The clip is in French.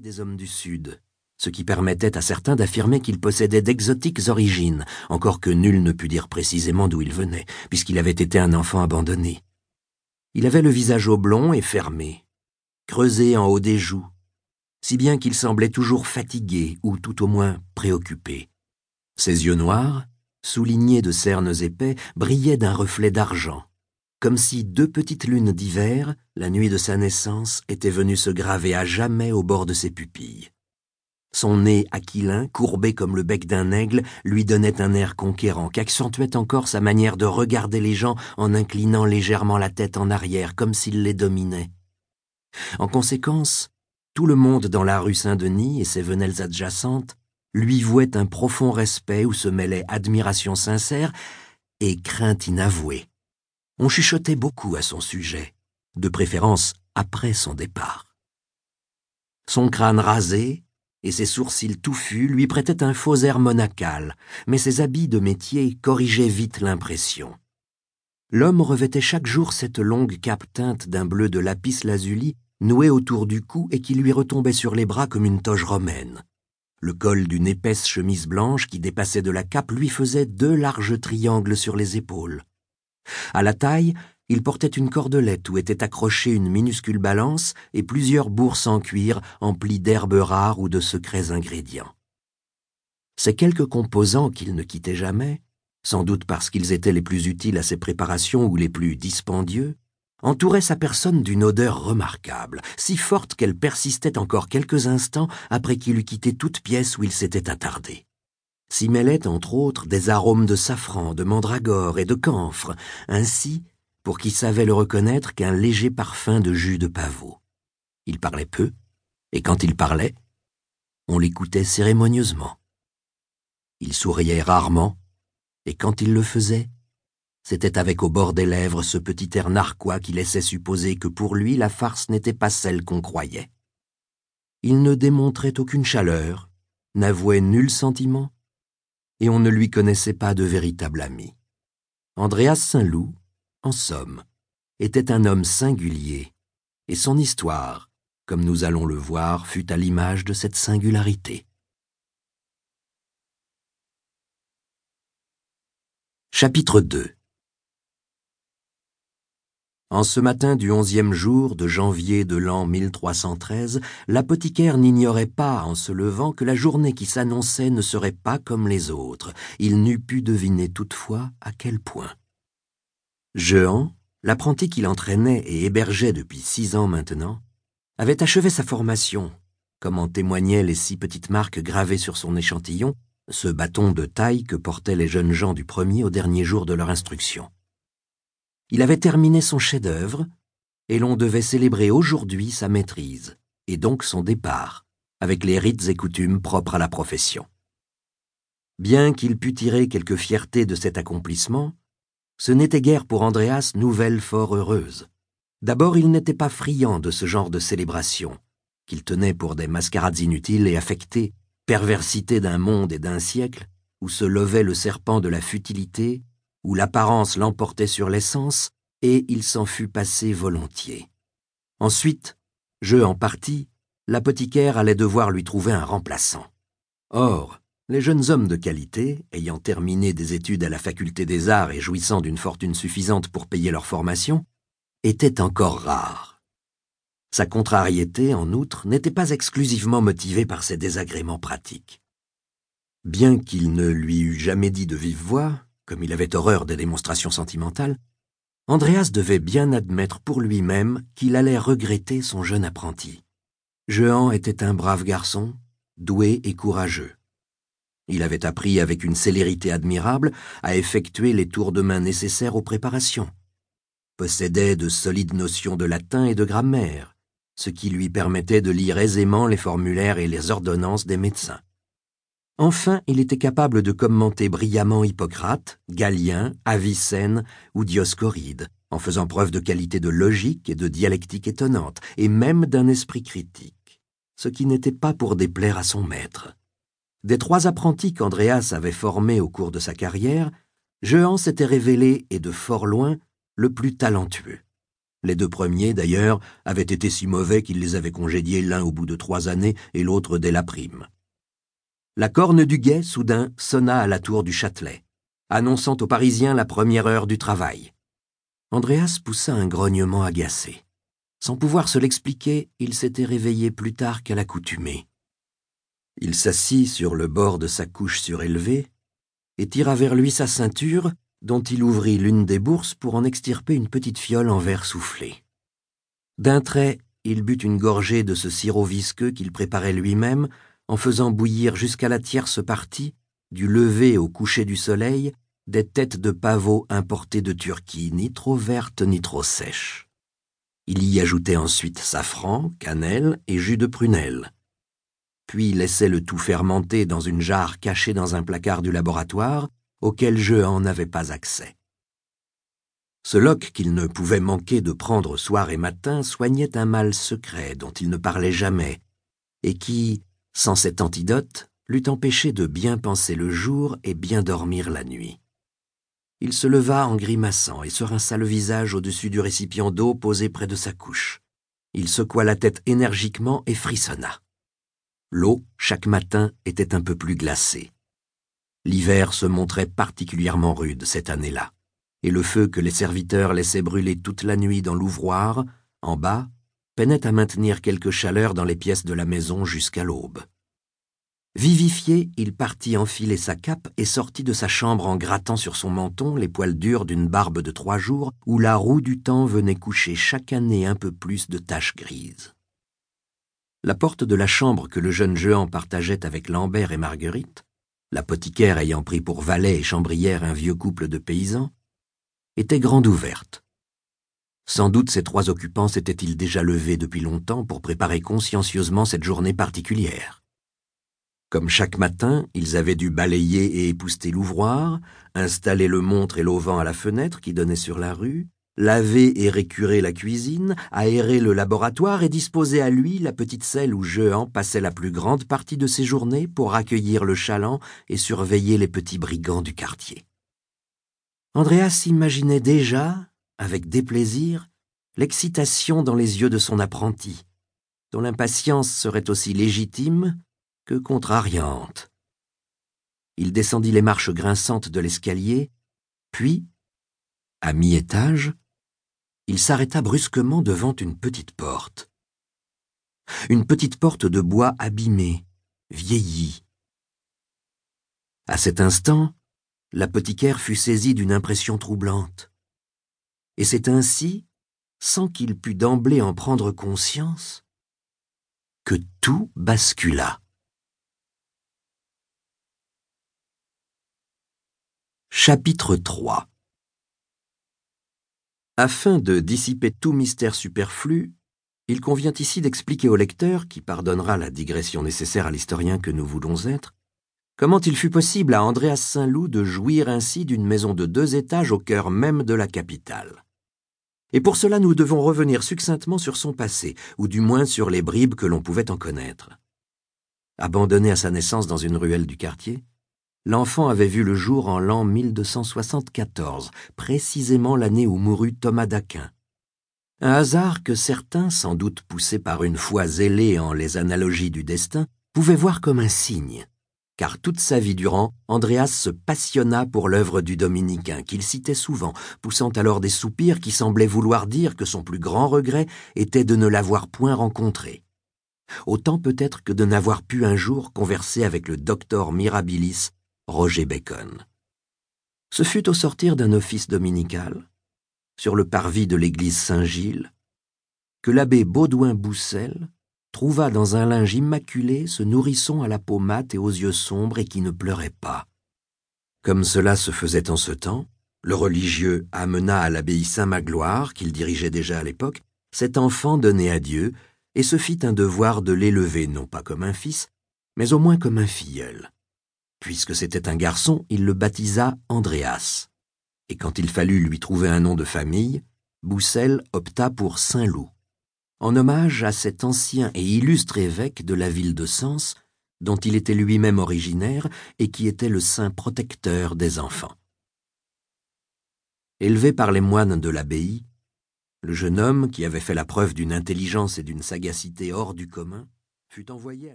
des hommes du Sud, ce qui permettait à certains d'affirmer qu'il possédait d'exotiques origines, encore que nul ne put dire précisément d'où il venait, puisqu'il avait été un enfant abandonné. Il avait le visage oblong et fermé, creusé en haut des joues, si bien qu'il semblait toujours fatigué ou tout au moins préoccupé. Ses yeux noirs, soulignés de cernes épais, brillaient d'un reflet d'argent, comme si deux petites lunes d'hiver, la nuit de sa naissance, étaient venues se graver à jamais au bord de ses pupilles. Son nez aquilin, courbé comme le bec d'un aigle, lui donnait un air conquérant qu'accentuait encore sa manière de regarder les gens en inclinant légèrement la tête en arrière, comme s'il les dominait. En conséquence, tout le monde dans la rue Saint-Denis et ses venelles adjacentes lui vouait un profond respect où se mêlait admiration sincère et crainte inavouée. On chuchotait beaucoup à son sujet, de préférence après son départ. Son crâne rasé et ses sourcils touffus lui prêtaient un faux air monacal, mais ses habits de métier corrigeaient vite l'impression. L'homme revêtait chaque jour cette longue cape teinte d'un bleu de lapis lazuli nouée autour du cou et qui lui retombait sur les bras comme une toge romaine. Le col d'une épaisse chemise blanche qui dépassait de la cape lui faisait deux larges triangles sur les épaules. À la taille, il portait une cordelette où était accrochée une minuscule balance et plusieurs bourses en cuir emplies d'herbes rares ou de secrets ingrédients. Ces quelques composants qu'il ne quittait jamais, sans doute parce qu'ils étaient les plus utiles à ses préparations ou les plus dispendieux, entourait sa personne d'une odeur remarquable, si forte qu'elle persistait encore quelques instants après qu'il eût quitté toute pièce où il s'était attardé. S'y mêlaient entre autres des arômes de safran, de mandragore et de camphre, ainsi, pour qui savait le reconnaître, qu'un léger parfum de jus de pavot. Il parlait peu, et quand il parlait, on l'écoutait cérémonieusement. Il souriait rarement, et quand il le faisait, c'était avec au bord des lèvres ce petit air narquois qui laissait supposer que pour lui la farce n'était pas celle qu'on croyait. Il ne démontrait aucune chaleur, n'avouait nul sentiment, et on ne lui connaissait pas de véritable ami. Andreas Saint-Loup, en somme, était un homme singulier, et son histoire, comme nous allons le voir, fut à l'image de cette singularité. Chapitre 2 en ce matin du onzième jour de janvier de l'an 1313, l'apothicaire n'ignorait pas, en se levant, que la journée qui s'annonçait ne serait pas comme les autres. Il n'eût pu deviner toutefois à quel point. Jehan, l'apprenti qu'il entraînait et hébergeait depuis six ans maintenant, avait achevé sa formation, comme en témoignaient les six petites marques gravées sur son échantillon, ce bâton de taille que portaient les jeunes gens du premier au dernier jour de leur instruction. Il avait terminé son chef-d'œuvre, et l'on devait célébrer aujourd'hui sa maîtrise, et donc son départ, avec les rites et coutumes propres à la profession. Bien qu'il pût tirer quelque fierté de cet accomplissement, ce n'était guère pour Andreas nouvelle fort heureuse. D'abord, il n'était pas friand de ce genre de célébration, qu'il tenait pour des mascarades inutiles et affectées, perversité d'un monde et d'un siècle, où se levait le serpent de la futilité où l'apparence l'emportait sur l'essence, et il s'en fut passé volontiers. Ensuite, je en partie, l'apothicaire allait devoir lui trouver un remplaçant. Or, les jeunes hommes de qualité, ayant terminé des études à la faculté des arts et jouissant d'une fortune suffisante pour payer leur formation, étaient encore rares. Sa contrariété, en outre, n'était pas exclusivement motivée par ses désagréments pratiques. Bien qu'il ne lui eût jamais dit de vive voix, comme il avait horreur des démonstrations sentimentales, Andreas devait bien admettre pour lui-même qu'il allait regretter son jeune apprenti. Jehan était un brave garçon, doué et courageux. Il avait appris avec une célérité admirable à effectuer les tours de main nécessaires aux préparations, possédait de solides notions de latin et de grammaire, ce qui lui permettait de lire aisément les formulaires et les ordonnances des médecins. Enfin, il était capable de commenter brillamment Hippocrate, Galien, Avicenne ou Dioscoride, en faisant preuve de qualité de logique et de dialectique étonnante, et même d'un esprit critique, ce qui n'était pas pour déplaire à son maître. Des trois apprentis qu'Andreas avait formés au cours de sa carrière, Jehan s'était révélé, et de fort loin, le plus talentueux. Les deux premiers, d'ailleurs, avaient été si mauvais qu'ils les avaient congédiés l'un au bout de trois années et l'autre dès la prime. La corne du guet, soudain, sonna à la tour du Châtelet, annonçant aux Parisiens la première heure du travail. Andreas poussa un grognement agacé. Sans pouvoir se l'expliquer, il s'était réveillé plus tard qu'à l'accoutumée. Il s'assit sur le bord de sa couche surélevée et tira vers lui sa ceinture, dont il ouvrit l'une des bourses pour en extirper une petite fiole en verre soufflé. D'un trait, il but une gorgée de ce sirop visqueux qu'il préparait lui-même, en faisant bouillir jusqu'à la tierce partie, du lever au coucher du soleil, des têtes de pavots importées de Turquie, ni trop vertes ni trop sèches. Il y ajoutait ensuite safran, cannelle et jus de prunelle. Puis laissait le tout fermenter dans une jarre cachée dans un placard du laboratoire, auquel Jehan n'avait pas accès. Ce loch qu'il ne pouvait manquer de prendre soir et matin soignait un mal secret dont il ne parlait jamais, et qui, sans cet antidote, l'eût empêché de bien penser le jour et bien dormir la nuit. Il se leva en grimaçant et se rinça le visage au-dessus du récipient d'eau posé près de sa couche. Il secoua la tête énergiquement et frissonna. L'eau, chaque matin, était un peu plus glacée. L'hiver se montrait particulièrement rude cette année-là, et le feu que les serviteurs laissaient brûler toute la nuit dans l'ouvroir, en bas, peinait à maintenir quelque chaleur dans les pièces de la maison jusqu'à l'aube. Vivifié, il partit enfiler sa cape et sortit de sa chambre en grattant sur son menton les poils durs d'une barbe de trois jours où la roue du temps venait coucher chaque année un peu plus de taches grises. La porte de la chambre que le jeune Jehan partageait avec Lambert et Marguerite, l'apothicaire ayant pris pour valet et chambrière un vieux couple de paysans, était grande ouverte. Sans doute ces trois occupants s'étaient-ils déjà levés depuis longtemps pour préparer consciencieusement cette journée particulière. Comme chaque matin, ils avaient dû balayer et épousseter l'ouvroir, installer le montre et l'auvent à la fenêtre qui donnait sur la rue, laver et récurer la cuisine, aérer le laboratoire et disposer à lui la petite selle où Jehan passait la plus grande partie de ses journées pour accueillir le chaland et surveiller les petits brigands du quartier. Andreas imaginait déjà, avec déplaisir, l'excitation dans les yeux de son apprenti, dont l'impatience serait aussi légitime que contrariante. Il descendit les marches grinçantes de l'escalier, puis, à mi-étage, il s'arrêta brusquement devant une petite porte. Une petite porte de bois abîmée, vieillie. À cet instant, l'apothicaire fut saisi d'une impression troublante. Et c'est ainsi, sans qu'il pût d'emblée en prendre conscience, que tout bascula. Chapitre 3 Afin de dissiper tout mystère superflu, il convient ici d'expliquer au lecteur, qui pardonnera la digression nécessaire à l'historien que nous voulons être, comment il fut possible à Andreas Saint-Loup de jouir ainsi d'une maison de deux étages au cœur même de la capitale. Et pour cela nous devons revenir succinctement sur son passé, ou du moins sur les bribes que l'on pouvait en connaître. Abandonné à sa naissance dans une ruelle du quartier, l'enfant avait vu le jour en l'an 1274, précisément l'année où mourut Thomas d'Aquin. Un hasard que certains, sans doute poussés par une foi zélée en les analogies du destin, pouvaient voir comme un signe, car toute sa vie durant, Andreas se passionna pour l'œuvre du dominicain, qu'il citait souvent, poussant alors des soupirs qui semblaient vouloir dire que son plus grand regret était de ne l'avoir point rencontré. Autant peut-être que de n'avoir pu un jour converser avec le docteur Mirabilis Roger Bacon. Ce fut au sortir d'un office dominical, sur le parvis de l'église Saint-Gilles, que l'abbé Baudouin Boussel trouva dans un linge immaculé ce nourrisson à la peau mate et aux yeux sombres et qui ne pleurait pas. Comme cela se faisait en ce temps, le religieux amena à l'abbaye Saint-Magloire, qu'il dirigeait déjà à l'époque, cet enfant donné à Dieu, et se fit un devoir de l'élever non pas comme un fils, mais au moins comme un filleul. Puisque c'était un garçon, il le baptisa Andreas. Et quand il fallut lui trouver un nom de famille, Boussel opta pour Saint-Loup, en hommage à cet ancien et illustre évêque de la ville de Sens, dont il était lui-même originaire et qui était le saint protecteur des enfants. Élevé par les moines de l'abbaye, Le jeune homme, qui avait fait la preuve d'une intelligence et d'une sagacité hors du commun, fut envoyé à la